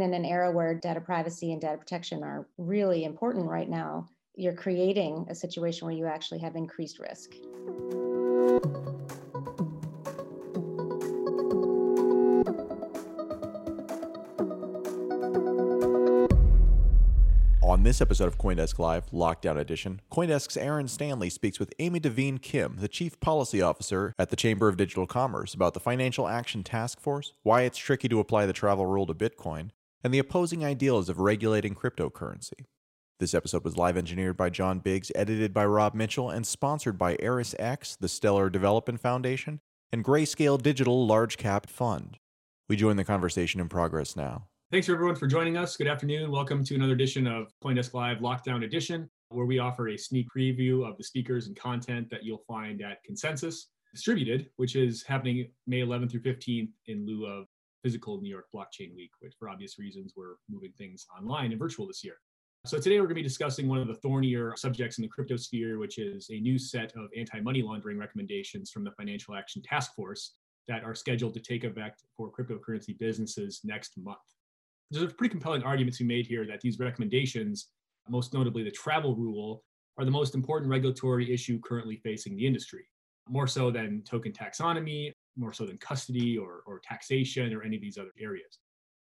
in an era where data privacy and data protection are really important right now, you're creating a situation where you actually have increased risk. On this episode of Coindesk Live, Lockdown Edition, Coindesk's Aaron Stanley speaks with Amy Davine Kim, the Chief Policy Officer at the Chamber of Digital Commerce, about the Financial Action Task Force, why it's tricky to apply the travel rule to Bitcoin, and the opposing ideals of regulating cryptocurrency. This episode was live engineered by John Biggs, edited by Rob Mitchell, and sponsored by ErisX, the Stellar Development Foundation, and Grayscale Digital Large Cap Fund. We join the conversation in progress now. Thanks everyone for joining us. Good afternoon. Welcome to another edition of Coindesk Live Lockdown Edition, where we offer a sneak preview of the speakers and content that you'll find at Consensus Distributed, which is happening May 11th through 15th in lieu of physical New York Blockchain Week, which for obvious reasons we're moving things online and virtual this year. So today we're going to be discussing one of the thornier subjects in the crypto sphere, which is a new set of anti-money laundering recommendations from the Financial Action Task Force that are scheduled to take effect for cryptocurrency businesses next month. There's a pretty compelling argument to be made here that these recommendations, most notably the travel rule, are the most important regulatory issue currently facing the industry, more so than token taxonomy, more so than custody or, or taxation or any of these other areas.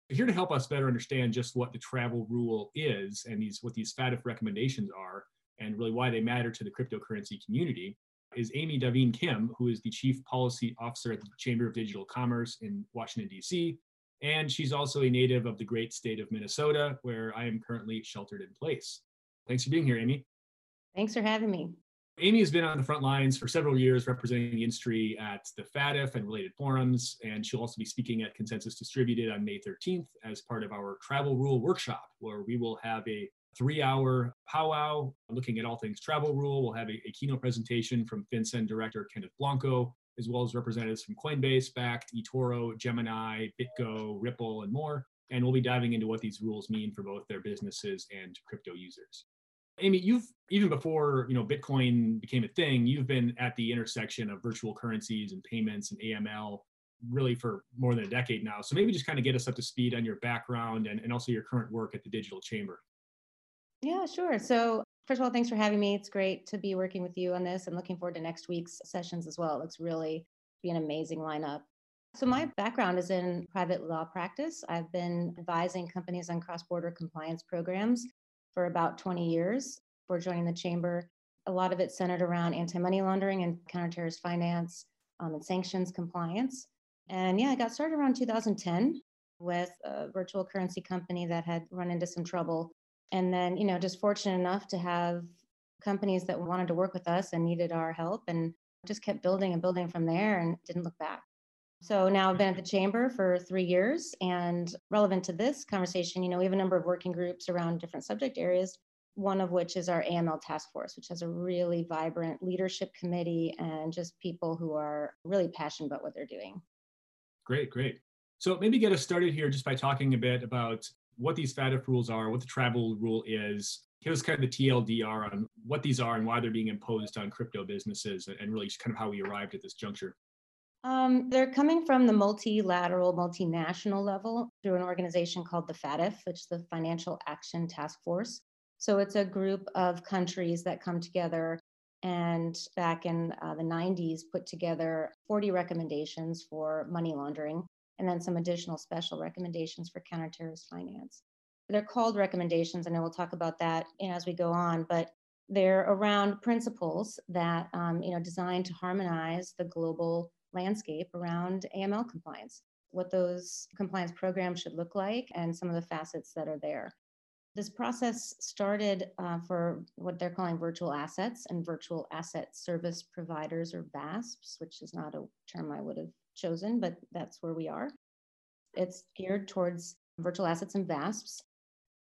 Here to help us better understand just what the travel rule is and these what these FATF recommendations are and really why they matter to the cryptocurrency community is Amy Davine Kim, who is the Chief Policy Officer at the Chamber of Digital Commerce in Washington, D.C. And she's also a native of the great state of Minnesota, where I am currently sheltered in place. Thanks for being here, Amy. Thanks for having me. Amy has been on the front lines for several years representing the industry at the FATF and related forums, and she'll also be speaking at Consensus Distributed on May 13th as part of our travel rule workshop, where we will have a three hour powwow looking at all things travel rule. We'll have a, a keynote presentation from FinCEN director Kenneth Blanco, as well as representatives from Coinbase, Bakkt, eToro, Gemini, BitGo, Ripple, and more. And we'll be diving into what these rules mean for both their businesses and crypto users. Amy, you've even before you know Bitcoin became a thing, you've been at the intersection of virtual currencies and payments and AML really for more than a decade now. So maybe just kind of get us up to speed on your background and, and also your current work at the Digital Chamber. Yeah, sure. So first of all, thanks for having me. It's great to be working with you on this and looking forward to next week's sessions as well. It looks really be an amazing lineup. So my background is in private law practice. I've been advising companies on cross-border compliance programs for about 20 years before joining the chamber. A lot of it centered around anti money laundering and counterterrorist finance um, and sanctions compliance. And yeah, I got started around 2010 with a virtual currency company that had run into some trouble. And then, you know, just fortunate enough to have companies that wanted to work with us and needed our help and just kept building and building from there and didn't look back. So now I've been at the mm-hmm. chamber for three years. And relevant to this conversation, you know, we have a number of working groups around different subject areas, one of which is our AML task force, which has a really vibrant leadership committee and just people who are really passionate about what they're doing. Great, great. So maybe get us started here just by talking a bit about what these FATF rules are, what the travel rule is. Give us kind of the TLDR on what these are and why they're being imposed on crypto businesses and really just kind of how we arrived at this juncture. Um, they're coming from the multilateral, multinational level through an organization called the FATF, which is the Financial Action Task Force. So it's a group of countries that come together and back in uh, the 90s put together 40 recommendations for money laundering and then some additional special recommendations for counterterrorist finance. They're called recommendations, and I will talk about that you know, as we go on, but they're around principles that um, you know designed to harmonize the global landscape around AML compliance, what those compliance programs should look like, and some of the facets that are there. This process started uh, for what they're calling virtual assets and virtual asset service providers or VASPs, which is not a term I would have chosen, but that's where we are. It's geared towards virtual assets and VASPs.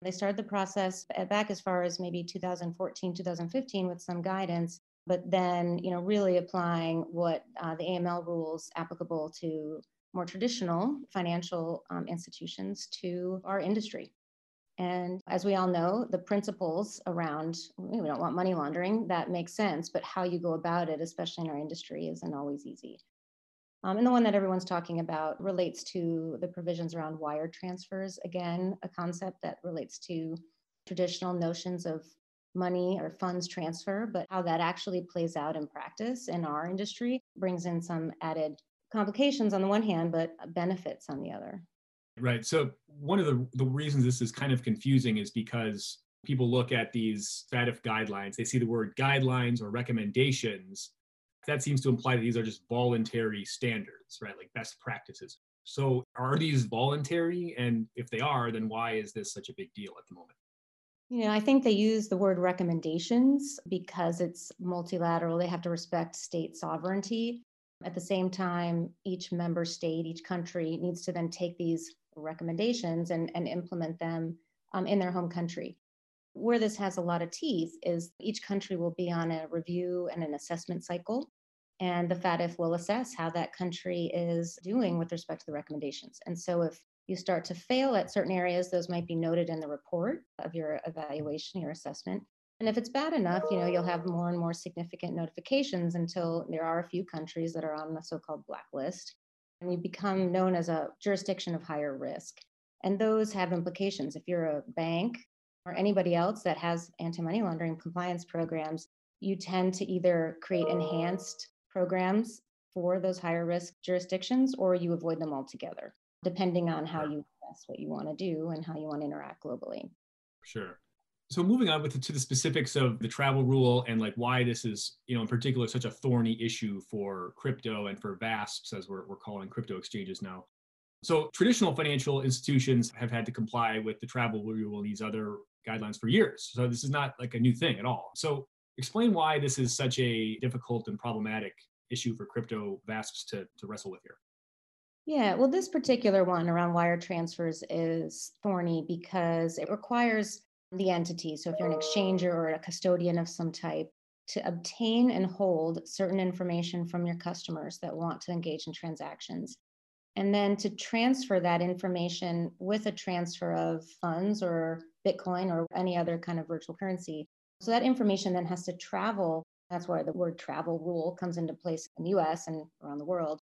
They started the process back as far as maybe 2014, 2015 with some guidance but then you know really applying what uh, the AML rules applicable to more traditional financial um, institutions to our industry. And as we all know, the principles around we don't want money laundering, that makes sense, but how you go about it, especially in our industry, isn't always easy. Um, and the one that everyone's talking about relates to the provisions around wire transfers. Again, a concept that relates to traditional notions of money or funds transfer, but how that actually plays out in practice in our industry brings in some added complications on the one hand, but benefits on the other. Right. So, one of the, the reasons this is kind of confusing is because people look at these FATF guidelines, they see the word guidelines or recommendations. That seems to imply that these are just voluntary standards, right? Like best practices. So, are these voluntary? And if they are, then why is this such a big deal at the moment? You know, I think they use the word recommendations because it's multilateral. They have to respect state sovereignty. At the same time, each member state, each country needs to then take these recommendations and, and implement them um, in their home country. Where this has a lot of teeth is each country will be on a review and an assessment cycle, and the FATF will assess how that country is doing with respect to the recommendations. And so if you start to fail at certain areas, those might be noted in the report of your mm-hmm. evaluation, your assessment. And if it's bad enough, you know, you'll have more and more significant notifications until there are a few countries that are on the so-called blacklist. And you become known as a jurisdiction of higher risk. And those have implications. If you're a bank or anybody else that has anti-money laundering compliance programs, you tend to either create enhanced programs for those higher risk jurisdictions or you avoid them altogether, depending on how you assess what you want to do and how you want to interact globally. Sure. So moving on with the, to the specifics of the travel rule and like why this is you know in particular such a thorny issue for crypto and for VASPs as we're, we're calling crypto exchanges now. So traditional financial institutions have had to comply with the travel rule and these other guidelines for years. So this is not like a new thing at all. So explain why this is such a difficult and problematic issue for crypto VASPs to, to wrestle with here yeah, well, this particular one around wire transfers is thorny because it requires the entity. So if you're an exchanger or a custodian of some type, to obtain and hold certain information from your customers that want to engage in transactions. And then to transfer that information with a transfer of funds or Bitcoin or any other kind of virtual currency. So that information then has to travel. That's where the word travel rule comes into place in the US and around the world.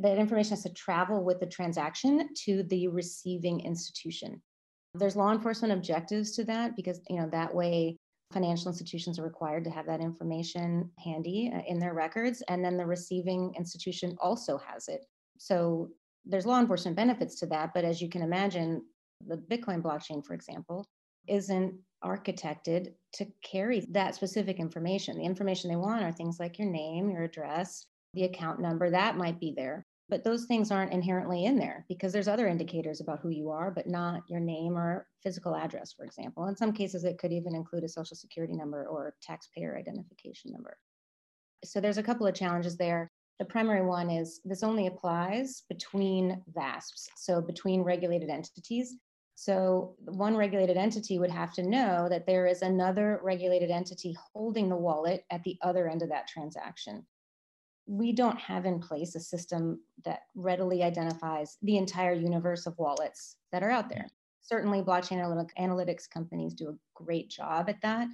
That information has to travel with the transaction to the receiving institution. There's law enforcement objectives to that because, you know, that way financial institutions are required to have that information handy uh, in their records. And then the receiving institution also has it. So there's law enforcement benefits to that. But as you can imagine, the Bitcoin blockchain, for example, isn't architected to carry that specific information. The information they want are things like your name, your address, the account number, that might be there. But those things aren't inherently in there because there's other indicators about who you are, but not your name or physical address, for example. In some cases, it could even include a social security number or taxpayer identification number. So there's a couple of challenges there. The primary one is this only applies between VASPs, so between regulated entities. So one regulated entity would have to know that there is another regulated entity holding the wallet at the other end of that transaction we don't have in place a system that readily identifies the entire universe of wallets that are out there. Certainly, blockchain analytics companies do a great job at that,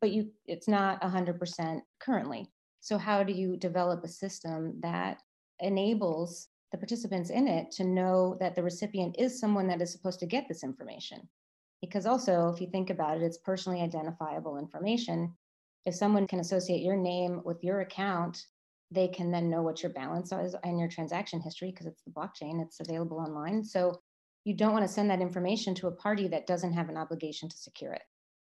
but you, it's not 100% currently. So, how do you develop a system that enables the participants in it to know that the recipient is someone that is supposed to get this information? Because also, if you think about it, it's personally identifiable information. If someone can associate your name with your account they can then know what your balance is and your transaction history because it's the blockchain, it's available online. So you don't want to send that information to a party that doesn't have an obligation to secure it.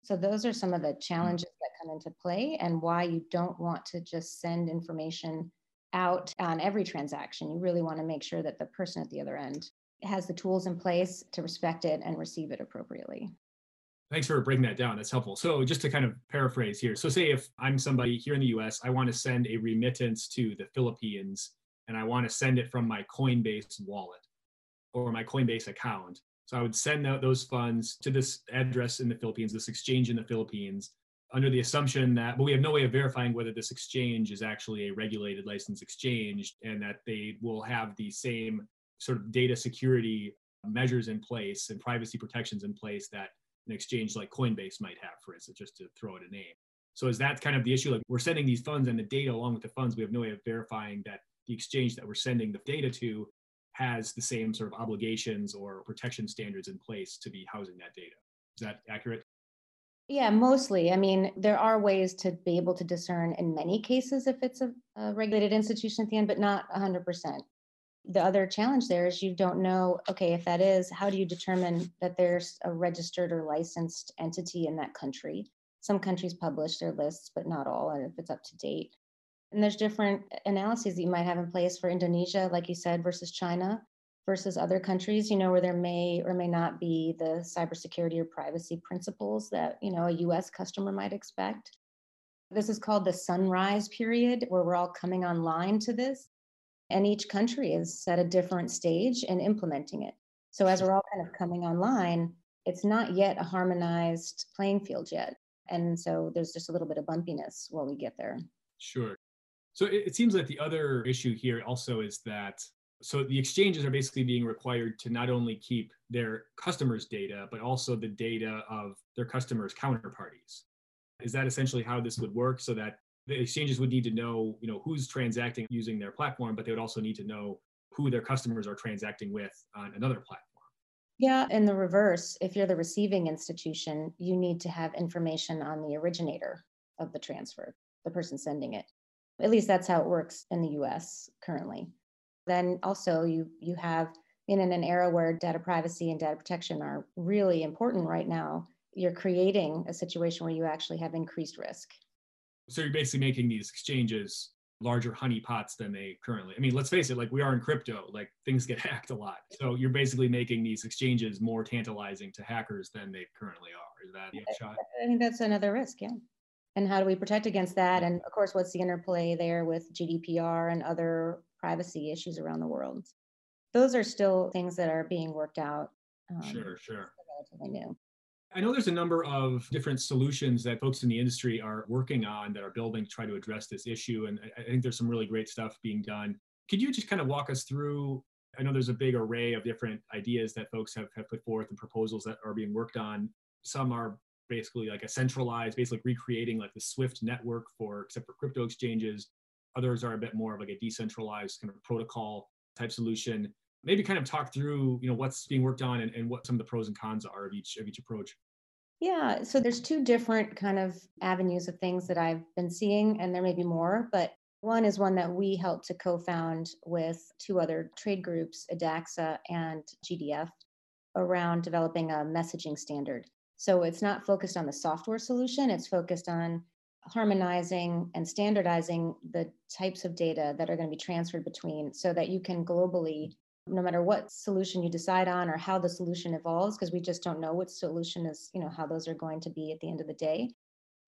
So those are some of the hmm. challenges that come into play and why you don't want to just send information out on every transaction. You really want to make sure that the person at the other end has the tools in place to respect it and receive it appropriately. Thanks for breaking that down. That's helpful. So, just to kind of paraphrase here. So, say if I'm somebody here in the US, I want to send a remittance to the Philippines and I want to send it from my Coinbase wallet or my Coinbase account. So, I would send out those funds to this address in the Philippines, this exchange in the Philippines, under the assumption that, but we have no way of verifying whether this exchange is actually a regulated license exchange and that they will have the same sort of data security measures in place and privacy protections in place that an exchange like Coinbase might have, for instance, just to throw it a name. So is that kind of the issue? Like we're sending these funds and the data along with the funds, we have no way of verifying that the exchange that we're sending the data to has the same sort of obligations or protection standards in place to be housing that data. Is that accurate? Yeah, mostly. I mean, there are ways to be able to discern in many cases if it's a, a regulated institution at the end, but not 100%. The other challenge there is you don't know, okay, if that is, how do you determine that there's a registered or licensed entity in that country? Some countries publish their lists, but not all, and if it's up to date. And there's different analyses that you might have in place for Indonesia, like you said, versus China versus other countries, you know, where there may or may not be the cybersecurity or privacy principles that, you know, a US customer might expect. This is called the sunrise period, where we're all coming online to this. And each country is at a different stage in implementing it. So as we're all kind of coming online, it's not yet a harmonized playing field yet. And so there's just a little bit of bumpiness while we get there. Sure. So it, it seems like the other issue here also is that so the exchanges are basically being required to not only keep their customers' data, but also the data of their customers' counterparties. Is that essentially how this would work? So that the exchanges would need to know, you know, who's transacting using their platform, but they would also need to know who their customers are transacting with on another platform. Yeah, in the reverse, if you're the receiving institution, you need to have information on the originator of the transfer, the person sending it. At least that's how it works in the US currently. Then also you you have in an era where data privacy and data protection are really important right now, you're creating a situation where you actually have increased risk. So you're basically making these exchanges larger honeypots than they currently. I mean, let's face it, like we are in crypto, like things get hacked a lot. So you're basically making these exchanges more tantalizing to hackers than they currently are. Is that the shot? I think that's another risk, yeah. And how do we protect against that? And of course, what's the interplay there with GDPR and other privacy issues around the world. Those are still things that are being worked out. Um, sure, sure. Relatively new. I know there's a number of different solutions that folks in the industry are working on that are building to try to address this issue. And I think there's some really great stuff being done. Could you just kind of walk us through? I know there's a big array of different ideas that folks have, have put forth and proposals that are being worked on. Some are basically like a centralized, basically recreating like the Swift network for except for crypto exchanges. Others are a bit more of like a decentralized kind of protocol type solution. Maybe kind of talk through, you know, what's being worked on and, and what some of the pros and cons are of each of each approach. Yeah, so there's two different kind of avenues of things that I've been seeing, and there may be more, but one is one that we helped to co-found with two other trade groups, IDAXA and GDF, around developing a messaging standard. So it's not focused on the software solution, it's focused on harmonizing and standardizing the types of data that are going to be transferred between so that you can globally no matter what solution you decide on or how the solution evolves because we just don't know what solution is you know how those are going to be at the end of the day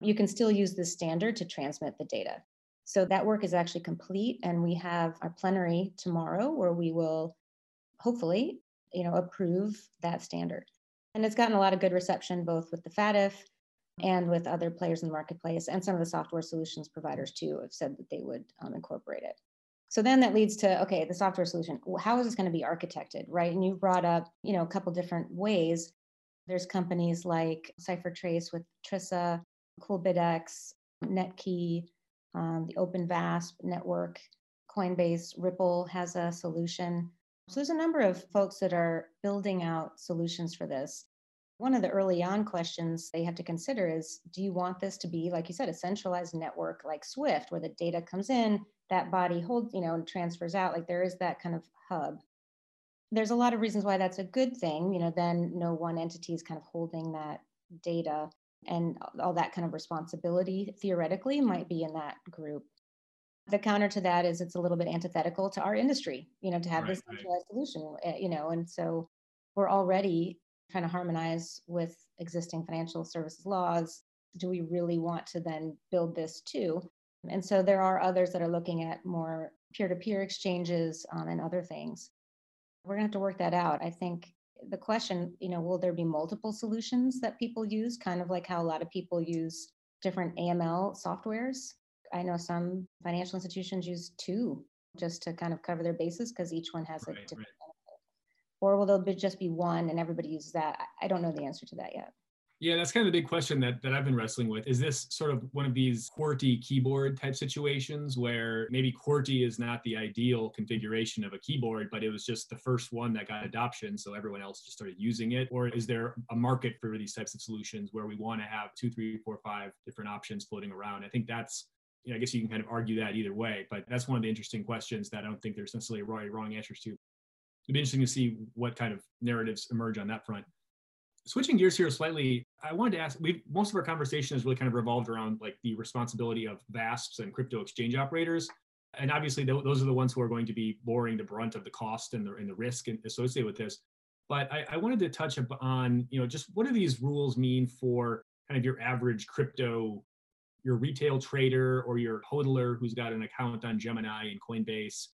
you can still use this standard to transmit the data. So that work is actually complete and we have our plenary tomorrow where we will hopefully you know approve that standard. And it's gotten a lot of good reception both with the FATF and with other players in the marketplace and some of the software solutions providers too have said that they would um, incorporate it so then that leads to okay the software solution how is this going to be architected right and you brought up you know a couple different ways there's companies like CipherTrace with TRISA, CoolBitX, Netki, um, the OpenVASP network, Coinbase, Ripple has a solution. So there's a number of folks that are building out solutions for this. One of the early on questions they have to consider is do you want this to be, like you said, a centralized network like Swift, where the data comes in, that body holds, you know, and transfers out? Like there is that kind of hub. There's a lot of reasons why that's a good thing. You know, then no one entity is kind of holding that data and all that kind of responsibility theoretically might be in that group. The counter to that is it's a little bit antithetical to our industry, you know, to have right, this centralized right. solution, eh, you know, and so we're already trying to harmonize with existing financial services laws. Do we really want to then build this too? And so there are others that are looking at more peer to peer exchanges um, and other things. We're going to have to work that out. I think the question, you know, will there be multiple solutions that people use, kind of like how a lot of people use different AML softwares? I know some financial institutions use two just to kind of cover their bases because each one has right, a different or will there be just be one and everybody uses that? I don't know the answer to that yet. Yeah, that's kind of the big question that, that I've been wrestling with. Is this sort of one of these QWERTY keyboard type situations where maybe QWERTY is not the ideal configuration of a keyboard, but it was just the first one that got adoption, so everyone else just started using it? Or is there a market for these types of solutions where we want to have two, three, four, five different options floating around? I think that's you know, I guess you can kind of argue that either way, but that's one of the interesting questions that I don't think there's necessarily right or wrong answers to. It'd be interesting to see what kind of narratives emerge on that front switching gears here slightly, I wanted to ask. We most of our conversation has really kind of revolved around like the responsibility of VASPs and crypto exchange operators, and obviously th- those are the ones who are going to be bearing the brunt of the cost and the and the risk associated with this. But I, I wanted to touch on you know just what do these rules mean for kind of your average crypto, your retail trader or your hodler who's got an account on Gemini and Coinbase.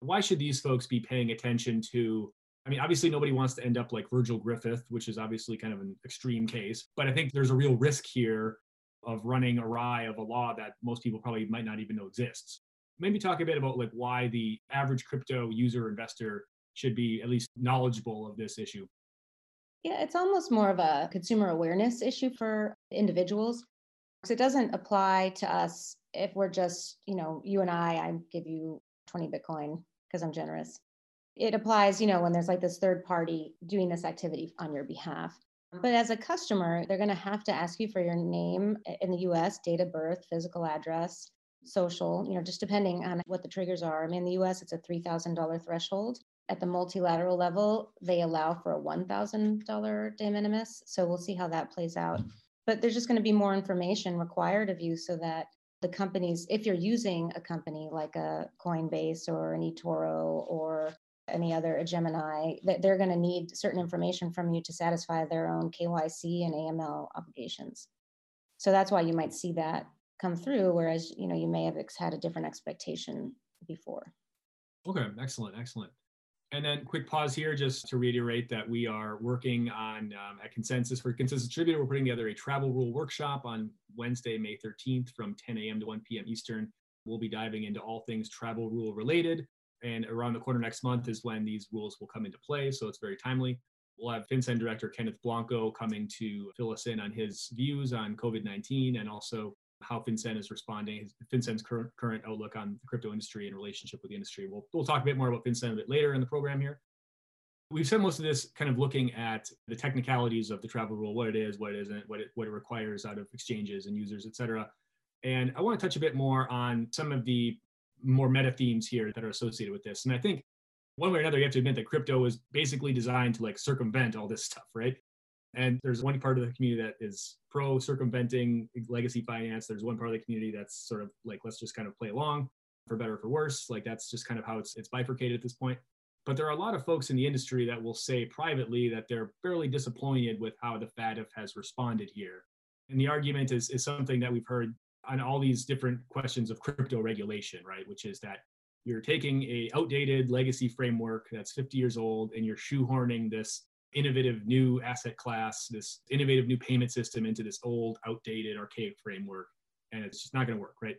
Why should these folks be paying attention to I mean, obviously, nobody wants to end up like Virgil Griffith, which is obviously kind of an extreme case. But I think there's a real risk here of running awry of a law that most people probably might not even know exists. Maybe talk a bit about like why the average crypto user investor should be at least knowledgeable of this issue. Yeah, it's almost more of a consumer awareness issue for individuals. Because it doesn't apply to us if we're just, you know, you and I, I give you 20 Bitcoin because I'm generous it applies, you know, when there's like this third party doing this activity on your behalf. Mm-hmm. But as a customer, they're going to have to ask you for your name in the US, date of birth, physical address, social, you know, just depending on what the triggers are. I mean, in the US, it's a $3,000 threshold. At the multilateral level, they allow for a $1,000 de minimis. So we'll see how that plays out. Mm-hmm. But there's just going to be more information required of you so that the companies, if you're using a company like a Coinbase or an eToro or any other Gemini, that they're going to need certain information from you to satisfy their own KYC and AML obligations. So that's why you might see that come through, whereas you know you may have had a different expectation before. Okay, excellent, excellent. And then quick pause here just to reiterate that we are working on um, at Consensus for Consensus Distributed. We're putting together a travel rule workshop on Wednesday, May 13th from 10 a.m. to 1 p.m. Eastern. We'll be diving into all things travel rule related. And around the corner next month is when these rules will come into play. So it's very timely. We'll have FinCEN Director Kenneth Blanco coming to fill us in on his views on COVID 19 and also how FinCEN is responding, FinCEN's current, current outlook on the crypto industry and relationship with the industry. We'll, we'll talk a bit more about FinCEN a bit later in the program here. We've spent most of this kind of looking at the technicalities of the travel rule, what it is, what it isn't, what it, what it requires out of exchanges and users, et cetera. And I want to touch a bit more on some of the more meta themes here that are associated with this. And I think one way or another, you have to admit that crypto is basically designed to like circumvent all this stuff, right? And there's one part of the community that is pro circumventing legacy finance. There's one part of the community that's sort of like, let's just kind of play along for better or for worse. Like that's just kind of how it's, it's bifurcated at this point. But there are a lot of folks in the industry that will say privately that they're fairly disappointed with how the FATF has responded here. And the argument is, is something that we've heard on all these different questions of crypto regulation, right? Which is that you're taking a outdated legacy framework that's 50 years old and you're shoehorning this innovative new asset class, this innovative new payment system into this old, outdated, archaic framework, and it's just not going to work, right?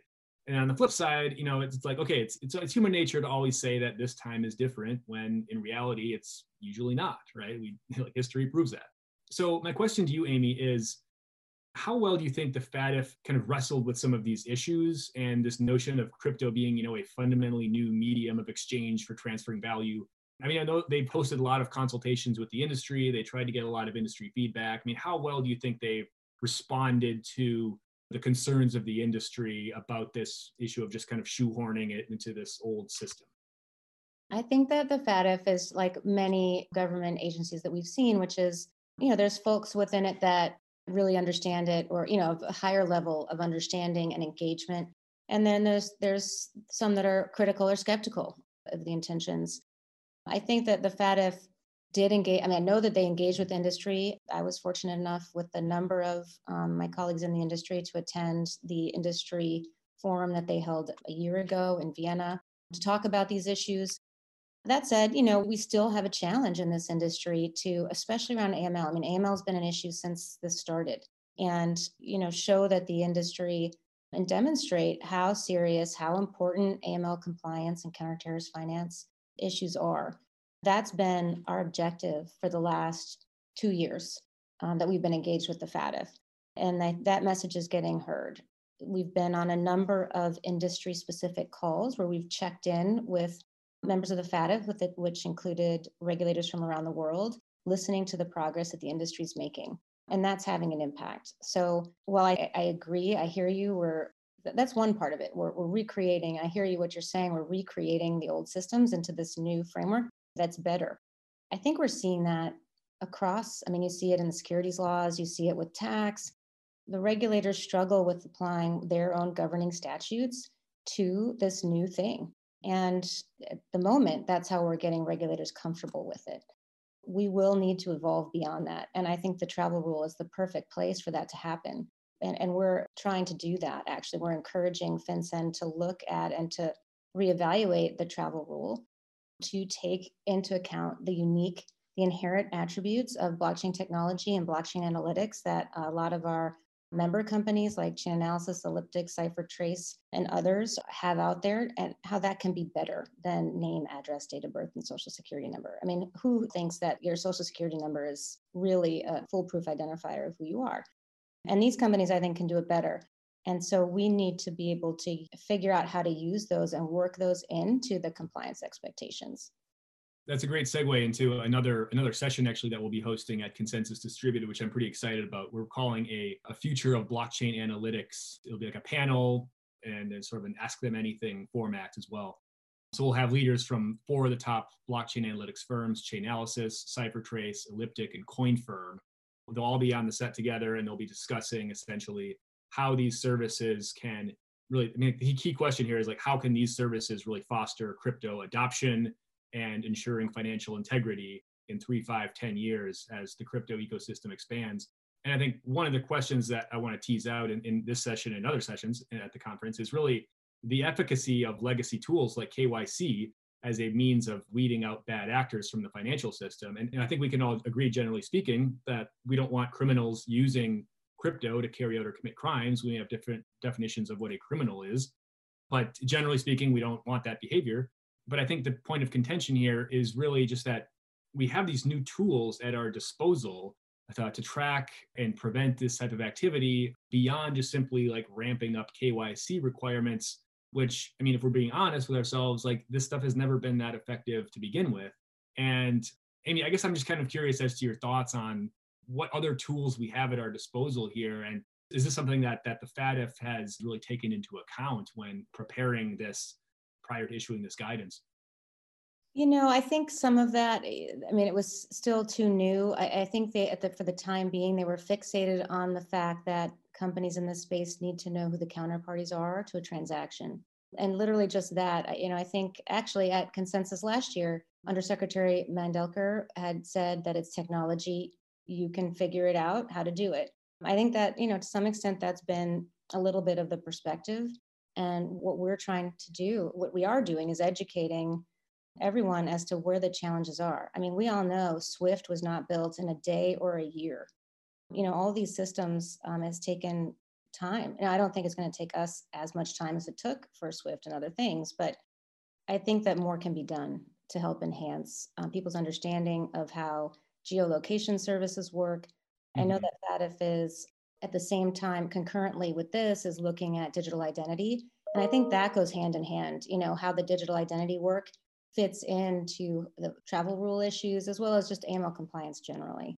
And on the flip side, you know, it's, like okay, it's, it's it's human nature to always say that this time is different when in reality it's usually not, right? We like history proves that. So my question to you, Amy, is how well do you think the FATF kind of wrestled with some of these issues and this notion of crypto being, you know, a fundamentally new medium of exchange for transferring value? I mean, I know they posted a lot of consultations with the industry. They tried to get a lot of industry feedback. I mean, how well do you think they responded to the concerns of the industry about this issue of just kind of shoehorning it into this old system? I think that the FATF is like many government agencies that we've seen, which is, you know, there's folks within it that really understand it or you know a higher level of understanding and engagement. And then there's there's some that are critical or skeptical of the intentions. I think that the FATF did engage i mean i know that they engaged with industry. I was fortunate enough with the number of um, my colleagues in the industry to attend the industry forum that they held a year ago in vienna to talk about these issues that said, you know, we still have a challenge in this industry to, especially around AML. I mean, AML has been an issue since this started and, you know, show that the industry and demonstrate how serious, how important AML compliance and counterterrorist finance issues are. That's been our objective for the last two years. um, that we've been engaged with the FATF. And that, that message is getting heard. We've been on a number of industry specific calls where we've checked in with members of the FATF, which included regulators from around the world, listening to the progress that the industry is making. And that's having an impact. So while I, I agree, I hear you, we're that's one part of it. We're, we're recreating, I hear you what you're saying, we're recreating the old systems into this new framework that's better. I think we're seeing that across, I mean, you see it in the securities laws, you see it with tax. The regulators struggle with applying their own governing statutes to this new thing. And at the moment, that's how we're getting regulators comfortable with it. We will need to evolve beyond that. And I think the travel rule is the perfect place for that to happen. And, and we're trying to do that, actually. We're encouraging FinCEN to look at and to reevaluate the travel rule to take into account the unique, the inherent attributes of blockchain technology and blockchain analytics that a lot of our member companies like Chainalysis, Elliptic, CipherTrace, and others have out there, and how that can be better than name, address, date of birth, and social security number. I mean, who thinks that your social security number is really a foolproof identifier of who you are? And these companies, I think, can do it better. And so we need to be able to figure out how to use those and work those into the compliance expectations. That's a great segue into another another session actually that we'll be hosting at Consensus Distributed, which I'm pretty excited about. We're calling a, a future of blockchain analytics. It'll be like a panel and then sort of an ask them anything format as well. So we'll have leaders from four of the top blockchain analytics firms, Chainalysis, CipherTrace, Elliptic, and CoinFirm. They'll all be on the set together and they'll be discussing essentially how these services can really, I mean, the key question here is like, how can these services really foster crypto adoption and ensuring financial integrity in three, five, ten years as the crypto ecosystem expands? And I think one of the questions that I want to tease out in, in this session and other sessions at the conference is really the efficacy of legacy tools like KYC as a means of weeding out bad actors from the financial system. And, and, I think we can all agree, generally speaking, that we don't want criminals using crypto to carry out or commit crimes. We have different definitions of what a criminal is. But generally speaking, we don't want that behavior. But I think the point of contention here is really just that we have these new tools at our disposal uh, to track and prevent this type of activity beyond just simply like ramping up KYC requirements, which, I mean, if we're being honest with ourselves, like this stuff has never been that effective to begin with. And Amy, I guess I'm just kind of curious as to your thoughts on what other tools we have at our disposal here and is this something that that the FATF has really taken into account when preparing this prior to issuing this guidance? You know, I think some of that. Eh, I mean, it was still too new. I, I think they, the, for the time being, they were fixated on the fact that companies in this space need to know who the counterparties are to a transaction, and literally just that. You know, I think actually at consensus last year, Undersecretary Mandelker had said that it's technology you can figure it out how to do it. I think that, you know, to some extent, that's been a little bit of the perspective. And what we're trying to do, what we are doing is educating everyone as to where the challenges are. I mean, we all know Swift was not built in a day or a year. You know, all these systems um, has taken time. And I don't think it's going to take us as much time as it took for Swift and other things, but I think that more can be done to help enhance um, people's understanding of how geolocation services work. Mm-hmm. I know mm-hmm. that FATF is at the same time concurrently with this is looking at digital identity. And I think that goes hand in hand, you know, how the digital identity work fits into the travel rule issues as well as just AML compliance generally.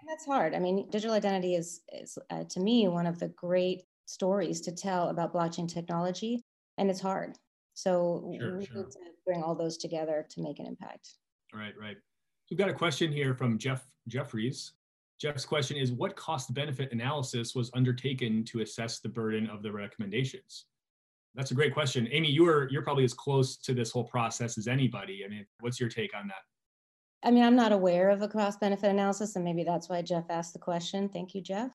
And that's hard. I mean, digital identity is, is uh, to me, one of the great stories to tell about blockchain technology, and it's hard. So sure, we sure. need to bring all those together to make an impact. Right, right. We've got a question here from Jeff Jeffries. Jeff's question is What cost benefit analysis was undertaken to assess the burden of the recommendations? That's a great question. Amy, you are you're probably as close to this whole process as anybody. I mean, what's your take on that? I mean, I'm not aware of a cost benefit analysis, and maybe that's why Jeff asked the question. Thank you, Jeff.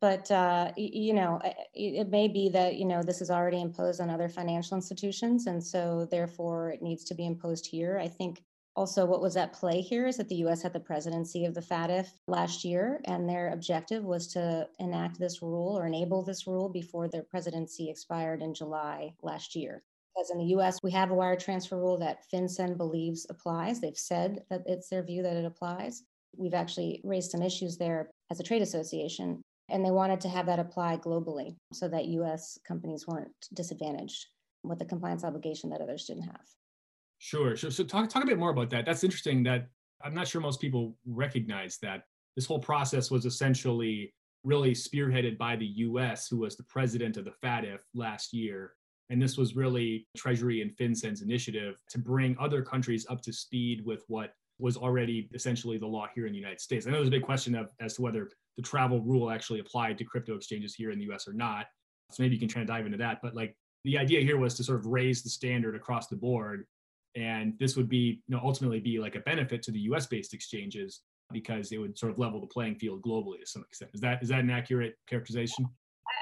But uh, you know, it may be that you know this is already imposed on other financial institutions, and so therefore it needs to be imposed here. I think also, what was at play here is that the US had the presidency of the FATF last year, and their objective was to enact this rule or enable this rule before their presidency expired in July last year. Because in the US, we have a wire transfer rule that FinCEN believes applies. They've said that it's their view that it applies. We've actually raised some issues there as a trade association, and they wanted to have that apply globally so that US companies weren't disadvantaged with the compliance obligation that others didn't have. Sure. So talk talk a bit more about that. That's interesting that I'm not sure most people recognize that this whole process was essentially really spearheaded by the US, who was the president of the FATF last year. And this was really Treasury and FinCEN's initiative to bring other countries up to speed with what was already essentially the law here in the United States. I know there's a big question of as to whether the travel rule actually applied to crypto exchanges here in the US or not. So maybe you can try to dive into that. But like the idea here was to sort of raise the standard across the board. And this would be, you know, ultimately be like a benefit to the US based exchanges because it would sort of level the playing field globally to some extent. Is that is that an accurate characterization?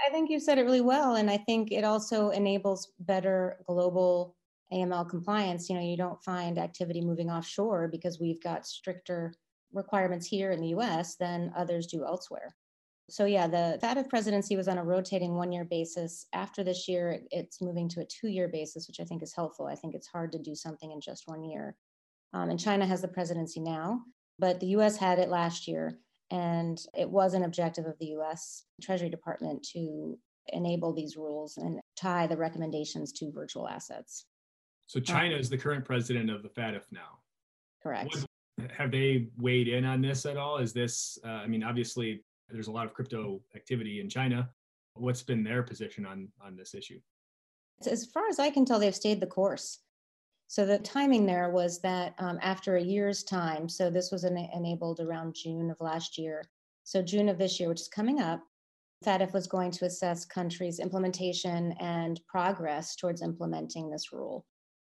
I think you said it really well. And I think it also enables better global AML compliance. You know, you don't find activity moving offshore because we've got stricter requirements here in the US than others do elsewhere. So, yeah, the FATF presidency was on a rotating one year basis. After this year, it's moving to a two year basis, which I think is helpful. I think it's hard to do something in just one year. Um, and China has the presidency now but the US had it last year. And it was an objective of the US Treasury Department to enable these rules and tie the recommendations to virtual assets. So China is the current president of the FATF now. Correct. What, have they weighed in on this at all? Is this, uh, I mean, obviously there's a lot of crypto activity in China. What's been their position on on this issue? As far as I can tell, they've stayed the course. So the timing there was that um, after a year's time, so this was en- enabled around June of last year. So June of this year, which is coming up, FATF was going to assess countries' implementation and progress towards implementing this rule.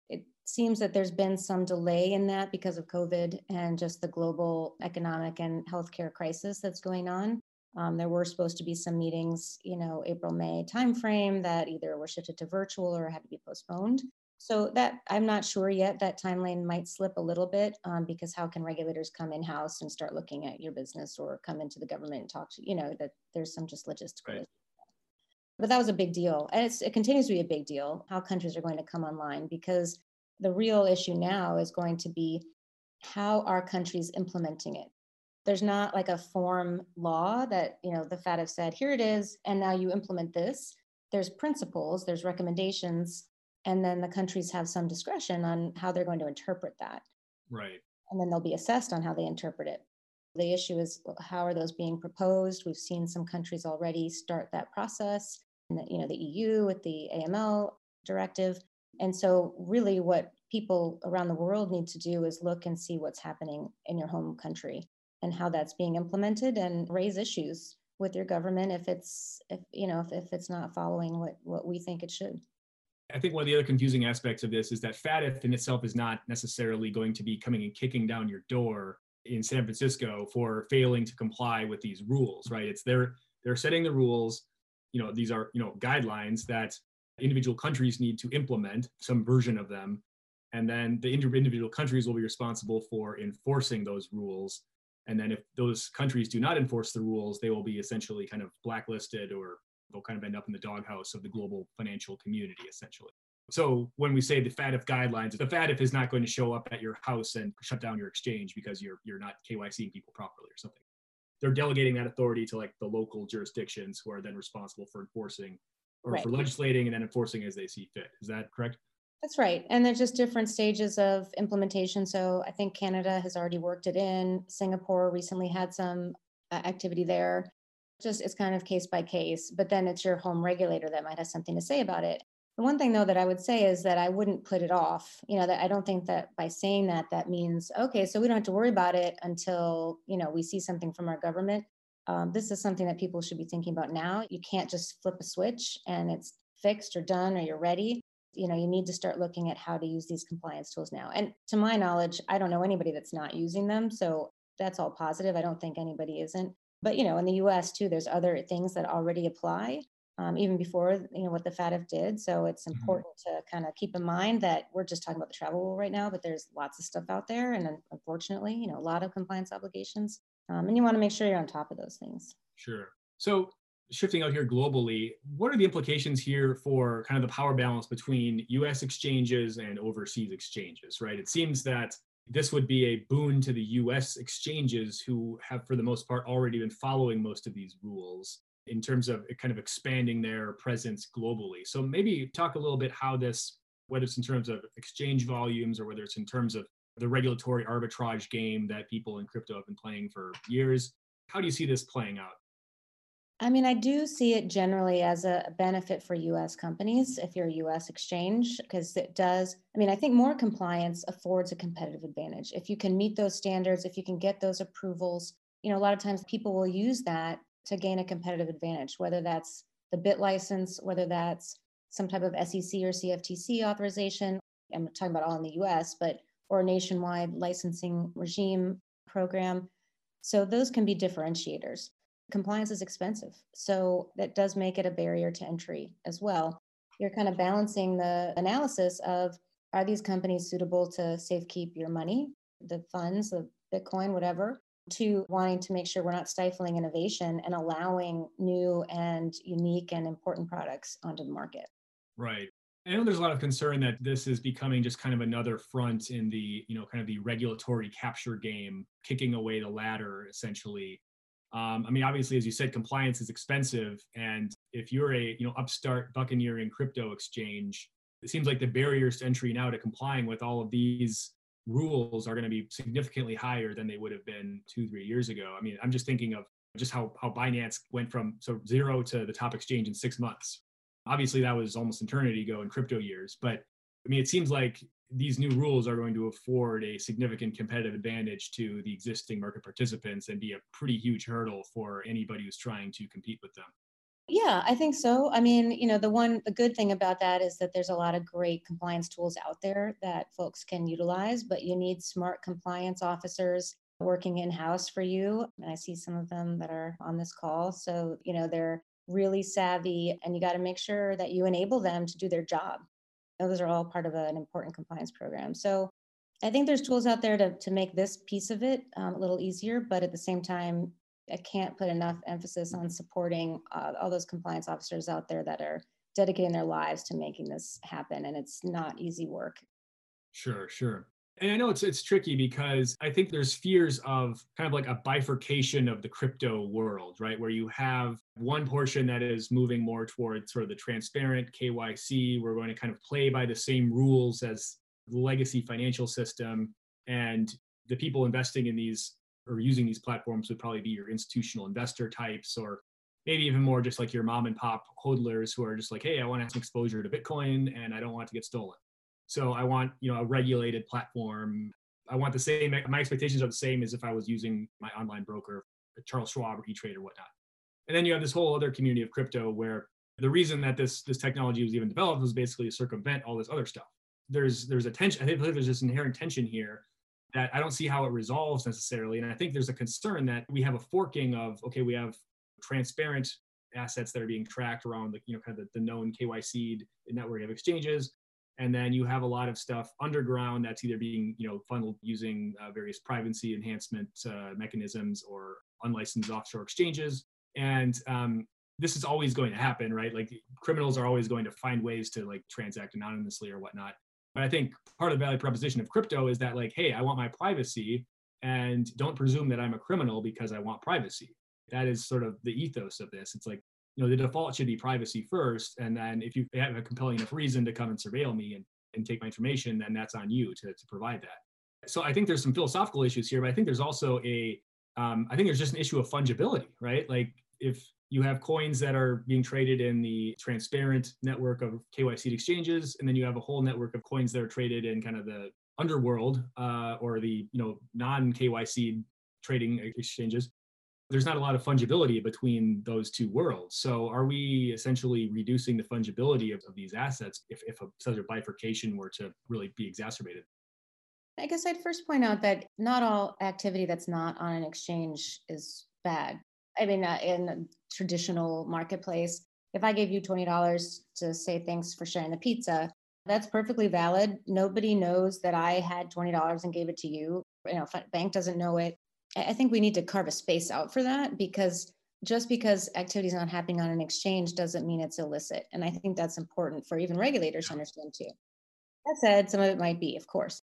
It seems that there's been some delay in that because of COVID and just the global economic and healthcare crisis that's going on. Um, there were supposed to be some meetings, you know, April May timeframe that either were shifted to virtual or had to be postponed. So that I'm not sure yet. That timeline might slip a little bit um, because how can regulators come in house and start looking at your business or come into the government and talk to you know that there's some just logistical. Right. But that was a big deal, and it continues to be a big deal how countries are going to come online because the real issue now is going to be how are countries implementing it. There's not like a form law that you know the FATF said here it is, and now you implement this. There's principles, there's recommendations and then the countries have some discretion on how they're going to interpret that. Right. And then they'll be assessed on how they interpret it. The issue is how are those being proposed? We've seen some countries already start that process and the, you know the eu with the aml directive. And so really what people around the world need to do is look and see what's happening in your home country and how that's being implemented and raise issues with your government if it's if you know if, if it's not following what what we think it should I think one of the other confusing aspects of this is that FATF in itself is not necessarily going to be coming and kicking down your door in San Francisco for failing to comply with these rules, right? It's they're they're setting the rules. You know, these are you know guidelines that individual countries need to implement some version of them, and then the individual countries will be responsible for enforcing those rules. And then if those countries do not enforce the rules, they will be essentially kind of blacklisted or they'll kind of end up in the doghouse of the global financial community, essentially. So when we say the FATF guidelines, the FATF is not going to show up at your house and shut down your exchange because you're you're not KYCing people properly or something. They're delegating that authority to like the local jurisdictions who are then responsible for enforcing or right. for legislating and then enforcing as they see fit. Is that correct? That's right. And there's just different stages of implementation. So I think Canada has already worked it in. Singapore recently had some uh, activity there just it's kind of case by case but then it's your home regulator that might have something to say about it the one thing though that i would say is that i wouldn't put it off you know that i don't think that by saying that that means okay so we don't have to worry about it until you know we see something from our government um, this is something that people should be thinking about now you can't just flip a switch and it's fixed or done or you're ready you know you need to start looking at how to use these compliance tools now and to my knowledge i don't know anybody that's not using them so that's all positive i don't think anybody isn't but you know, in the U.S. too, there's other things that already apply. Um, even before you know what the FATF did. So it's mm-hmm. important mm-hmm. to kind of keep in mind that we're just talking about the travel rule right now, but there's lots of stuff out there, and unfortunately, you know, a lot of compliance obligations, um, and you want to make sure you're on top of those things. Sure. So shifting out here globally, what are the implications here for kind of the power balance between U.S. exchanges and overseas exchanges? Right. It seems that this would be a boon to the US exchanges who have, for the most part, already been following most of these rules in terms of kind of expanding their presence globally. So maybe talk a little bit how this, whether it's in terms of exchange volumes or whether it's in terms of the regulatory arbitrage game that people in crypto have been playing for years. How do you see this playing out? I mean, I do see it generally as a benefit for US companies if you're a US exchange, because it does. I mean, I think more compliance affords a competitive advantage. If you can meet those standards, if you can get those approvals, you know, a lot of times people will use that to gain a competitive advantage, whether that's the BitLicense, whether that's some type of SEC or CFTC authorization. I'm talking about all in the US, but or a nationwide licensing regime program. So those can be differentiators compliance is expensive. So that does make it a barrier to entry as well. You're kind of balancing the analysis of are these companies suitable to safekeep your money, the funds, the Bitcoin, whatever, to wanting to make sure we're not stifling innovation and allowing new and unique and important products onto the market. Right. I know there's a lot of concern that this is becoming just kind of another front in the, you know, kind of the regulatory capture game, kicking away the ladder essentially um, I mean, obviously, as you said, compliance is expensive, and if you're a you know upstart buccaneering crypto exchange, it seems like the barriers to entry now to complying with all of these rules are going to be significantly higher than they would have been two, three years ago. I mean, I'm just thinking of just how how Binance went from so zero to the top exchange in six months. Obviously, that was almost eternity ago in crypto years, but I mean, it seems like these new rules are going to afford a significant competitive advantage to the existing market participants and be a pretty huge hurdle for anybody who's trying to compete with them. Yeah, I think so. I mean, you know, the one, the good thing about that is that there's a lot of great compliance tools out there that folks can utilize, but you need smart compliance officers working in house for you. And I see some of them that are on this call. So, you know, they're really savvy and you got to make sure that you enable them to do their job those are all part of an important compliance program. So I think there's tools out there to, to make this piece of it um, a little easier, but at the same time, I can't put enough emphasis on supporting uh, all those compliance officers out there that are dedicating their lives to making this happen. And it's not easy work. Sure, sure. And I know it's it's tricky because I think there's fears of kind of like a bifurcation of the crypto world, right? Where you have one portion that is moving more towards sort of the transparent KYC. We're going to kind of play by the same rules as the legacy financial system. And the people investing in these or using these platforms would probably be your institutional investor types or maybe even more just like your mom and pop hodlers who are just like, hey, I want to have some exposure to Bitcoin and I don't want it to get stolen. So I want, you know, a regulated platform. I want the same, my expectations are the same as if I was using my online broker, Charles Schwab or E-Trade or whatnot. And then you have this whole other community of crypto where the reason that this this technology was even developed was basically to circumvent all this other stuff. There's there's a tension. I think there's this inherent tension here that I don't see how it resolves necessarily. And I think there's a concern that we have a forking of okay, we have transparent assets that are being tracked around the you know kind of the, the known KYC network of exchanges, and then you have a lot of stuff underground that's either being you know funneled using uh, various privacy enhancement uh, mechanisms or unlicensed offshore exchanges. And um, this is always going to happen right? Like criminals are always going to find ways to like transact anonymously or whatnot. But i think part of the value proposition of crypto is that like hey i want my privacy and don't presume that i'm a criminal because i want privacy. That is sort of the ethos of this. It's like you know the default should be privacy first and then if you have a compelling enough reason to come and surveil me and, and take my information then that's on you to, to provide that. So i think there's some philosophical issues here but i think there's also a um, I think there's just an issue of fungibility right? Like if you have coins that are being traded in the transparent network of KYC exchanges, and then you have a whole network of coins that are traded in kind of the underworld uh, or the you know non KYC trading exchanges there's not a lot of fungibility between those two worlds. So are we essentially reducing the fungibility of, of these assets if, if a, such a bifurcation were to really be exacerbated? I guess I'd first point out that not all activity that's not on an exchange is bad. I mean, uh, in a traditional marketplace, if I gave you $20 to say thanks for sharing the pizza, that's perfectly valid. Nobody knows that I had $20 and gave it to you. You know, bank doesn't know it. I think we need to carve a space out for that because just because activity is not happening on an exchange doesn't mean it's illicit. And I think that's important for even regulators to understand too. That said, some of it might be, of course.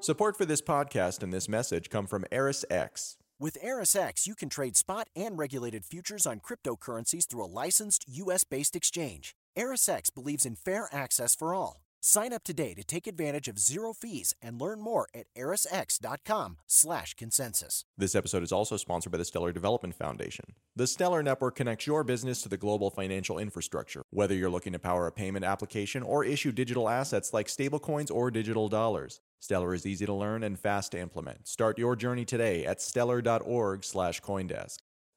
Support for this podcast and this message come from ErisX. With ErisX, you can trade spot and regulated futures on cryptocurrencies through a licensed U.S. based exchange. ErisX believes in fair access for all. Sign up today to take advantage of zero fees and learn more at erisx.com slash consensus. This episode is also sponsored by the Stellar Development Foundation. The Stellar Network connects your business to the global financial infrastructure. Whether you're looking to power a payment application or issue digital assets like stablecoins or digital dollars, Stellar is easy to learn and fast to implement. Start your journey today at stellar.org slash coindesk.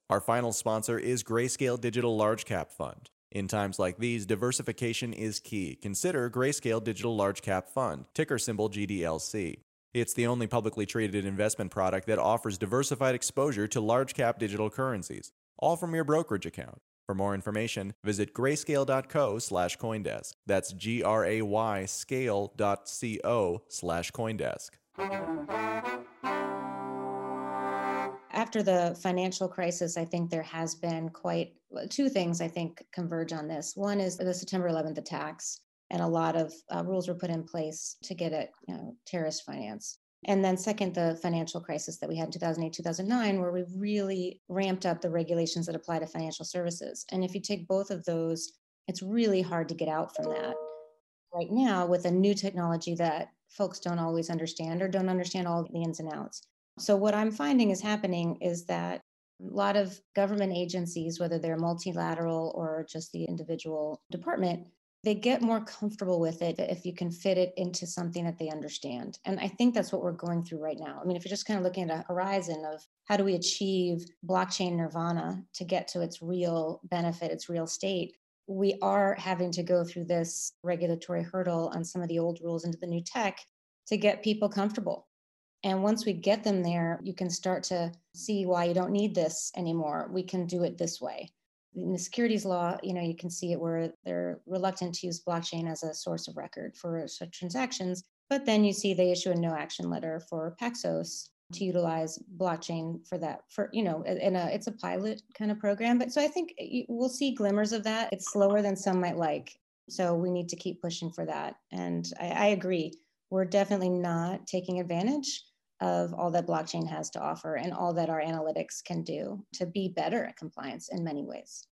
Our final sponsor is Grayscale Digital Large Cap Fund. In times like these, diversification is key. Consider Grayscale Digital Large Cap Fund, ticker symbol GDLC. It's the only publicly traded investment product that offers diversified exposure to large cap digital currencies, all from your brokerage account. For more information, visit grayscale.co slash Coindesk. That's G R A Y scale.co slash Coindesk. After the financial crisis, I think there has been quite two things I think converge on this. One is the September 11th attacks, and a lot of uh, rules were put in place to get at you know, terrorist finance. And then, second, the financial crisis that we had in 2008, 2009, where we really ramped up the regulations that apply to financial services. And if you take both of those, it's really hard to get out from that. Right now, with a new technology that folks don't always understand or don't understand all the ins and outs. So, what I'm finding is happening is that a lot of government agencies, whether they're multilateral or just the individual department, they get more comfortable with it if you can fit it into something that they understand. And I think that's what we're going through right now. I mean, if you're just kind of looking at a horizon of how do we achieve blockchain nirvana to get to its real benefit, its real state, we are having to go through this regulatory hurdle on some of the old rules into the new tech to get people comfortable. And once we get them there, you can start to see why you don't need this anymore. We can do it this way. In the securities law, you know, you can see it where they're reluctant to use blockchain as a source of record for such transactions. But then you see they issue a no action letter for Paxos to utilize blockchain for that for you know in a it's a pilot kind of program. But so i think we'll see glimmers of that. It's slower than some might like. So we need to keep pushing for that. And i, I agree. We're definitely not taking advantage of all that blockchain has to offer and all that our analytics can do to be better at compliance in many ways.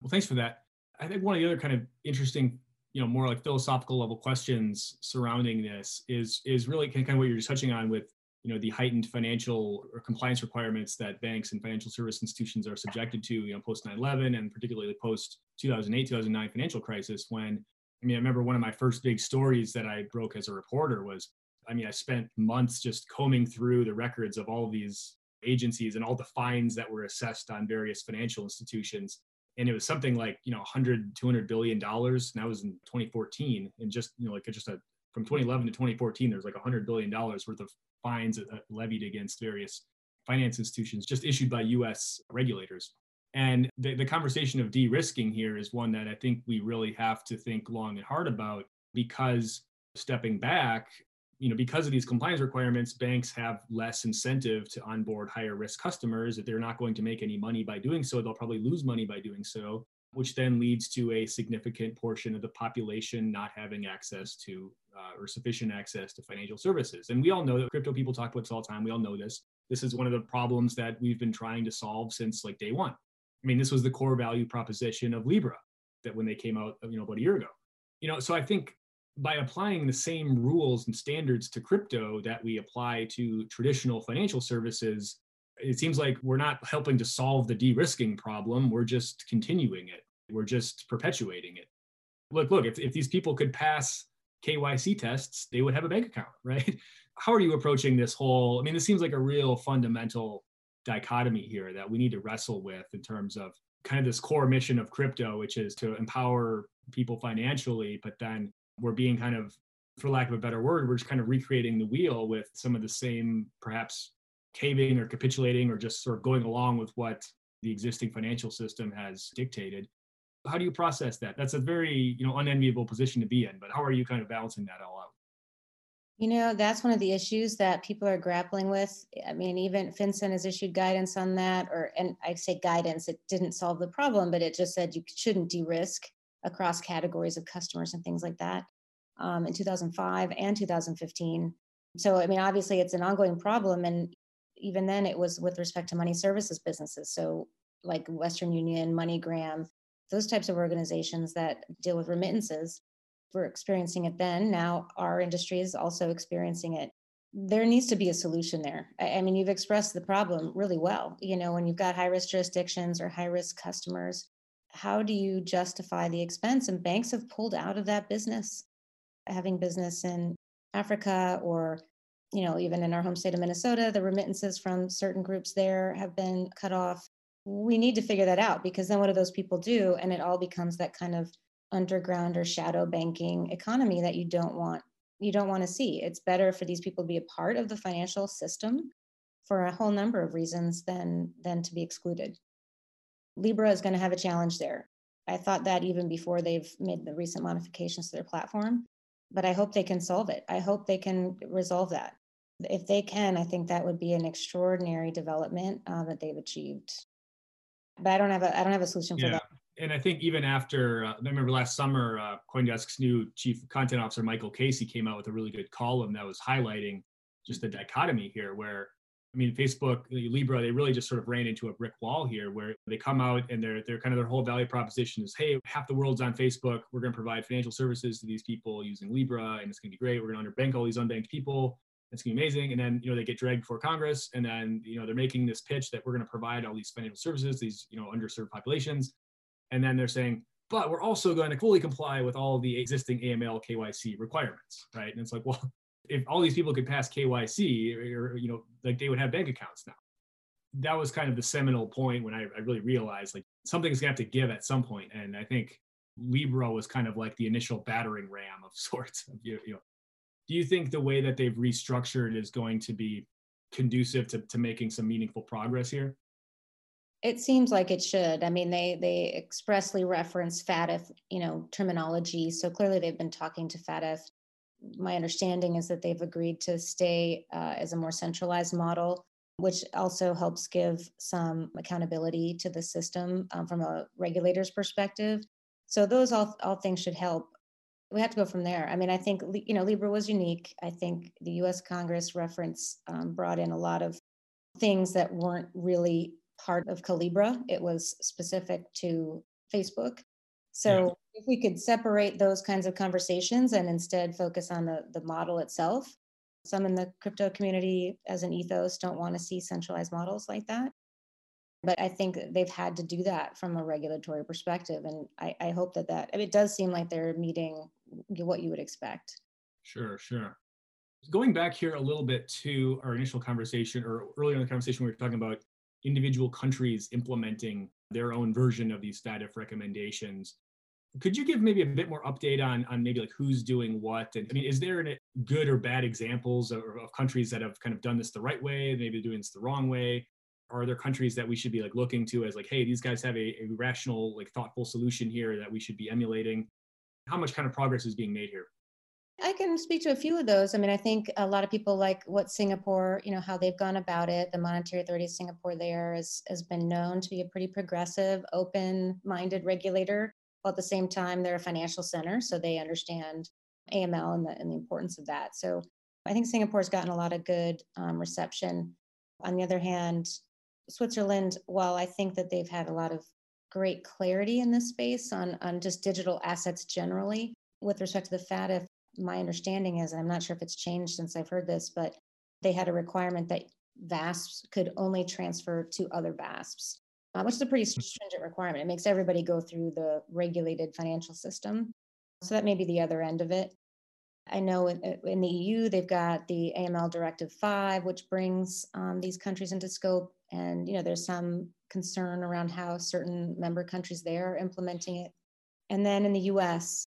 Well, thanks for that. I think one of the other kind of interesting, you know, more like philosophical level questions surrounding this is is really kind of what you're just touching on with, you know, the heightened financial or compliance requirements that banks and financial service institutions are subjected to, you know, post 9/11 and particularly post 2008 2009 financial crisis when I mean, I remember one of my first big stories that I broke as a reporter was I mean, I spent months just combing through the records of all of these agencies and all the fines that were assessed on various financial institutions. And it was something like, you know, 100, 200 billion dollars. And that was in 2014. And just, you know, like just a, from 2011 to 2014, there's like 100 billion dollars worth of fines uh, levied against various finance institutions just issued by US regulators. And the, the conversation of de risking here is one that I think we really have to think long and hard about because stepping back, you know, because of these compliance requirements, banks have less incentive to onboard higher risk customers. If they're not going to make any money by doing so, they'll probably lose money by doing so, which then leads to a significant portion of the population not having access to uh, or sufficient access to financial services. And we all know that crypto people talk about this all the time. We all know this. This is one of the problems that we've been trying to solve since like day one. I mean, this was the core value proposition of Libra that when they came out, you know, about a year ago. You know, so I think by applying the same rules and standards to crypto that we apply to traditional financial services, it seems like we're not helping to solve the de risking problem. We're just continuing it, we're just perpetuating it. Look, look, if, if these people could pass KYC tests, they would have a bank account, right? How are you approaching this whole? I mean, this seems like a real fundamental dichotomy here that we need to wrestle with in terms of kind of this core mission of crypto, which is to empower people financially, but then we're being kind of for lack of a better word we're just kind of recreating the wheel with some of the same perhaps caving or capitulating or just sort of going along with what the existing financial system has dictated. How do you process that? That's a very you know unenviable position to be in but how are you kind of balancing that all out? You know that's one of the issues that people are grappling with. I mean even FinCEN has issued guidance on that or and i say guidance it didn't solve the problem but it just said you shouldn't de-risk across categories of customers and things like that um, in 2005 and 2015. So, I mean, obviously, it's an ongoing problem. And even then, it was with respect to money services businesses. So, like Western Union, MoneyGram, those types of organizations that deal with remittances were experiencing it then. Now, our industry is also experiencing it. There needs to be a solution there. I, I mean, you've expressed the problem really well. You know, when you've got high risk jurisdictions or high risk customers, how do you justify the expense? And banks have pulled out of that business. Having business in Africa or you know, even in our home state of Minnesota, the remittances from certain groups there have been cut off. We need to figure that out because then what do those people do? And it all becomes that kind of underground or shadow banking economy that you don't want you don't want to see. It's better for these people to be a part of the financial system for a whole number of reasons than than to be excluded. Libra is going to have a challenge there. I thought that even before they've made the recent modifications to their platform, but I hope they can solve it. I hope they can resolve that. If they can, I think that would be an extraordinary development uh, that they've achieved. But I don't have a I don't have a solution for yeah. that. And I think even after uh, I remember last summer, uh, CoinDesk's new chief content officer Michael Casey came out with a really good column that was highlighting just the dichotomy here, where mean, Facebook, Libra, they really just sort of ran into a brick wall here where they come out and they're, they're kind of their whole value proposition is, hey, half the world's on Facebook. We're going to provide financial services to these people using Libra and it's going to be great. We're going to underbank all these unbanked people. It's going to be amazing. And then, you know, they get dragged before Congress and then, you know, they're making this pitch that we're going to provide all these financial services, these, you know, underserved populations. And then they're saying, but we're also going to fully comply with all the existing AML KYC requirements, right? And it's like, well, if all these people could pass KYC, or, you know, like they would have bank accounts now. That was kind of the seminal point when I, I really realized like something's gonna have to give at some point. And I think Libra was kind of like the initial battering ram of sorts. You, you know, do you think the way that they've restructured is going to be conducive to, to making some meaningful progress here? It seems like it should. I mean, they they expressly reference FATF, you know, terminology. So clearly they've been talking to FATF my understanding is that they've agreed to stay uh, as a more centralized model, which also helps give some accountability to the system um, from a regulator's perspective. So those all, all things should help. We have to go from there. I mean, I think you know Libra was unique. I think the U.S. Congress reference um, brought in a lot of things that weren't really part of Calibra. It was specific to Facebook. So. If we could separate those kinds of conversations and instead focus on the, the model itself, some in the crypto community as an ethos don't want to see centralized models like that. But I think they've had to do that from a regulatory perspective. And I, I hope that that, I mean, it does seem like they're meeting what you would expect. Sure, sure. Going back here a little bit to our initial conversation or earlier in the conversation, we were talking about individual countries implementing their own version of these FATF recommendations could you give maybe a bit more update on on maybe like who's doing what and i mean is there any good or bad examples of, of countries that have kind of done this the right way maybe doing this the wrong way are there countries that we should be like looking to as like hey these guys have a, a rational like thoughtful solution here that we should be emulating how much kind of progress is being made here I can speak to a few of those. I mean, I think a lot of people like what Singapore, you know, how they've gone about it. The Monetary Authority of Singapore there has, has been known to be a pretty progressive, open minded regulator. While at the same time, they're a financial center, so they understand AML and the, and the importance of that. So I think Singapore's gotten a lot of good um, reception. On the other hand, Switzerland, while I think that they've had a lot of great clarity in this space on, on just digital assets generally, with respect to the FATF, my understanding is, and I'm not sure if it's changed since I've heard this, but they had a requirement that VASPs could only transfer to other VASPs uh, which is a pretty hmm. stringent requirement. It makes everybody go through the regulated financial system. So that may be the other end of it. I know in, uh, in the EU, they've got the AML Directive 5, which brings um, these countries into scope. And, you know, there's some concern around how certain member countries there are implementing it. And then in the US,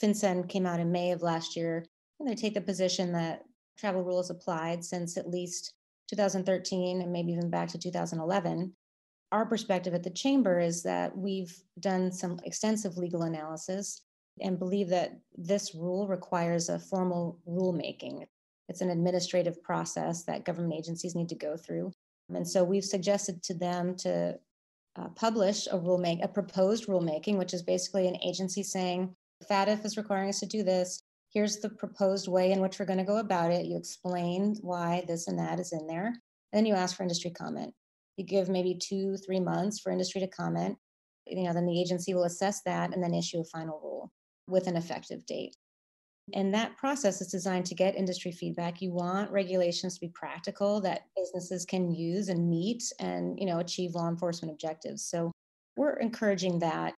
FinCEN came out in May of last year, and they take the position that travel rules applied since at least 2013 and maybe even back to 2011 our perspective at the chamber is that we've done some extensive legal analysis and believe that this rule requires a formal rulemaking. It's an administrative process that government agencies need to go through. And so we've suggested to them to uh, publish a rulemaking, a proposed rulemaking, which is basically an agency saying, FATF is requiring us to do this. here's the proposed way in which we're going to go about it. You explain why this and that is in there. And Then you ask for industry comment. You give maybe two, three months for industry to comment. You know, then the agency will assess that and then issue a final rule with an effective date. And that process is designed to get industry feedback. You want regulations to be practical that businesses can use and meet and, you know, achieve law enforcement objectives. So we're encouraging that.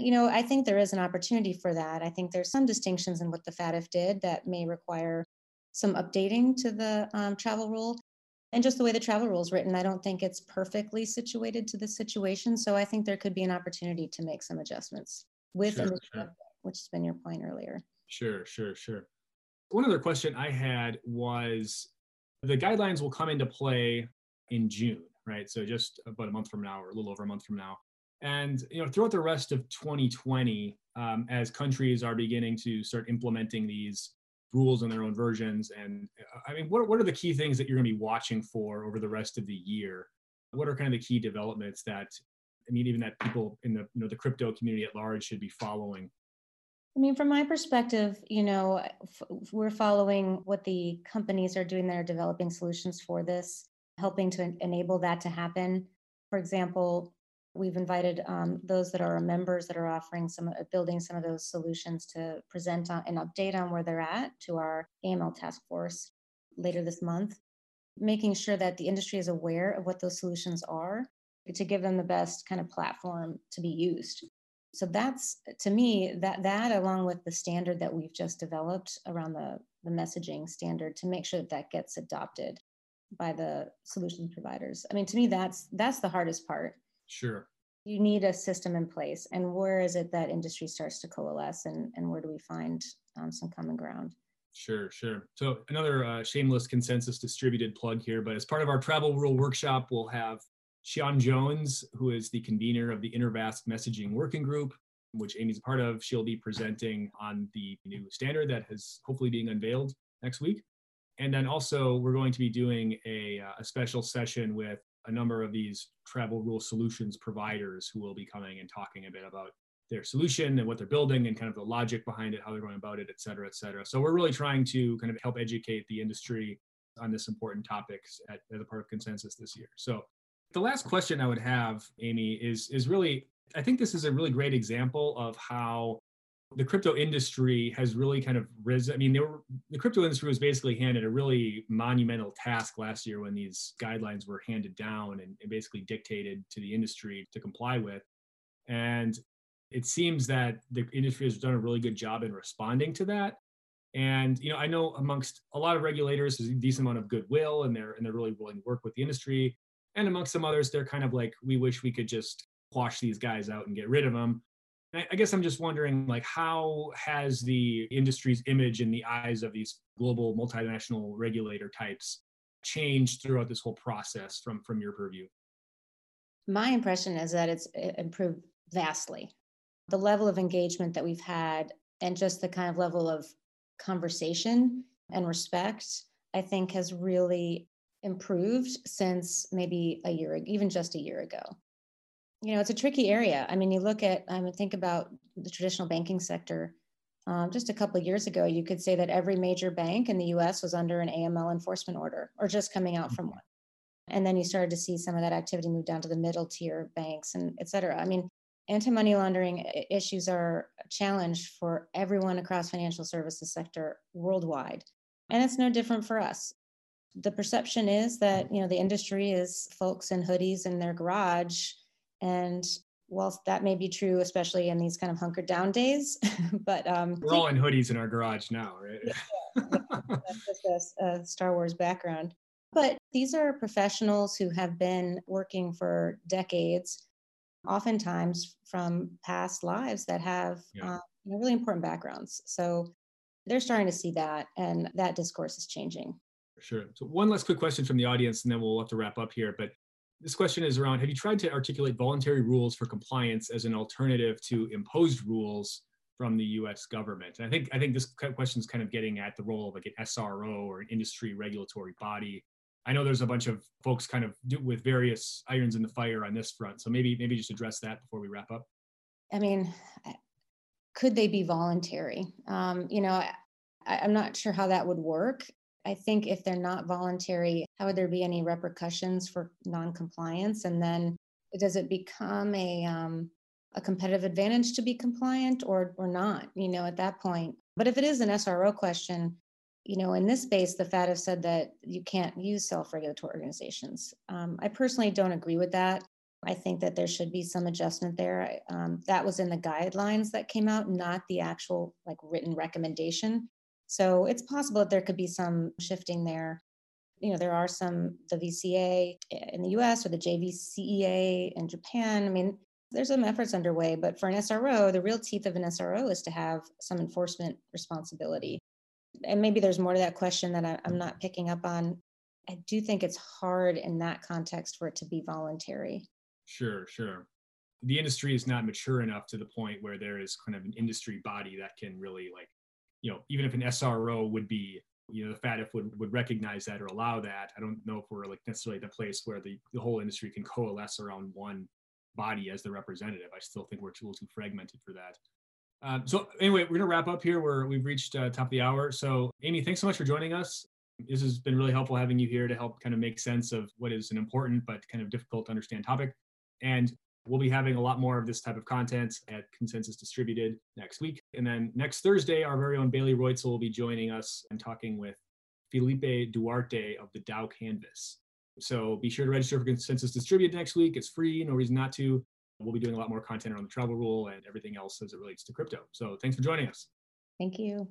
You know, I think there is an opportunity for that. I think there's some distinctions in what the FATF did that may require some updating to the um, travel rule. And just the way the travel rule is written, I don't think it's perfectly situated to the situation. So I think there could be an opportunity to make some adjustments with sure, sure. which has been your point earlier. Sure, sure, sure. One other question I had was the guidelines will come into play in June, right? So just about a month from now, or a little over a month from now. And you know, throughout the rest of 2020, um, as countries are beginning to start implementing these rules in their own versions, and uh, I mean, what what are the key things that you're going to be watching for over the rest of the year? What are kind of the key developments that I mean, even that people in the you know the crypto community at large should be following I mean, from my perspective, you know, f- we're following what the companies are doing. They're developing solutions for this, helping to en- enable that to happen. For example, we've invited um, those that are members that are offering some, uh, building some of those solutions to present on, an update on where they're at to our AML task force later this month, making sure that the industry is aware of what those solutions are to give them the best kind of platform to be used. So that's to me that that along with the standard that we've just developed around the the messaging standard to make sure that that gets adopted by the solution providers. I mean to me that's that's the hardest part sure you need a system in place and where is it that industry starts to coalesce and and where do we find um, some common ground Sure, sure. So another uh, shameless Consensus Distributed plug here, but as part of our travel rule workshop, we'll have Siân Jones, who is the convener of the InterVASP Messaging Working Group, which Amy's a part of. She'll be presenting on the new standard that is hopefully being unveiled next week. And then also, we're going to be doing a, uh, a special session with a number of these travel rule solutions providers who will be coming and talking a bit about their solution and what they're building and kind of the logic behind it, how they're going about it, et cetera, et cetera. So we're really trying to kind of help educate the industry on this important topics at, as a part of consensus this year. So the last question I would have, Amy, is is really I think this is a really great example of how the crypto industry has really kind of risen. I mean, were, the crypto industry was basically handed a really monumental task last year when these guidelines were handed down and, and basically dictated to the industry to comply with. And it seems that the industry has done a really good job in responding to that. And you know, I know amongst a lot of regulators, there's a decent amount of goodwill, and they're and they're really willing to work with the industry and amongst some others they're kind of like we wish we could just quash these guys out and get rid of them I guess I'm just wondering, like, how has the industry's image in the eyes of these global multinational regulator types changed throughout this whole process from from your purview? My impression is that it's improved vastly. The level of engagement that we've had, and just the kind of level of conversation and respect, I think, has really improved since maybe a year, even just a year ago. You know, it's a tricky area. I mean, you look at, I mean, think about the traditional banking sector. Um, just a couple of years ago, you could say that every major bank in the US was under an AML enforcement order or just coming out from mm-hmm. one. And then you started to see some of that activity move down to the middle tier banks and et cetera. I mean, anti money laundering issues are a challenge for everyone across financial services sector worldwide. And it's no different for us the perception is that you know the industry is folks in hoodies in their garage and whilst that may be true especially in these kind of hunkered down days but um we're all in hoodies in our garage now right yeah, that's just a, a star wars background but these are professionals who have been working for decades oftentimes from past lives that have yeah. know, really important backgrounds so they're starting to see that and that discourse is changing Sure. So one last quick question from the audience, and then we'll have to wrap up here. But this question is around: Have you tried to articulate voluntary rules for compliance as an alternative to imposed rules from the U.S. government? And I think I think this question is kind of getting at the role of like an SRO or an industry regulatory body. I know there's a bunch of folks kind of with various irons in the fire on this front. So maybe maybe just address that before we wrap up. I mean, could they be voluntary? Um, you know, I, I'm not sure how that would work. I think if they're not voluntary, how would there be any repercussions for non-compliance? And then does it become a um, a competitive advantage to be compliant or or not? You know, at that point. But if it is an SRO question, you know, in this space, the FATF said that you can't use self-regulatory organizations. Um, I personally don't agree with that. I think that there should be some adjustment there. Um, that was in the guidelines that came out, not the actual like written recommendation. So it's possible that there could be some shifting there. You know, there are some, the VCA in the US or the JVCEA in Japan. I mean, there's some efforts underway, but for an SRO, the real teeth of an SRO is to have some enforcement responsibility. And maybe there's more to that question that I, I'm not picking up on. I do think it's hard in that context for it to be voluntary. Sure, sure. The industry is not mature enough to the point where there is kind of an industry body that can really like you know, even if an SRO would be, you know, the FATF would, would recognize that or allow that. I don't know if we're like necessarily the place where the, the whole industry can coalesce around one body as the representative. I still think we're a little too fragmented for that. Um, so anyway, we're gonna wrap up here. We're we've reached uh, top of the hour. So Amy, thanks so much for joining us. This has been really helpful having you here to help kind of make sense of what is an important but kind of difficult to understand topic. And We'll be having a lot more of this type of content at Consensus Distributed next week. And then next Thursday, our very own Bailey Reutzel will be joining us and talking with Felipe Duarte of the Dow Canvas. So be sure to register for Consensus Distributed next week. It's free, no reason not to. We'll be doing a lot more content around the travel rule and everything else as it relates to crypto. So thanks for joining us. Thank you.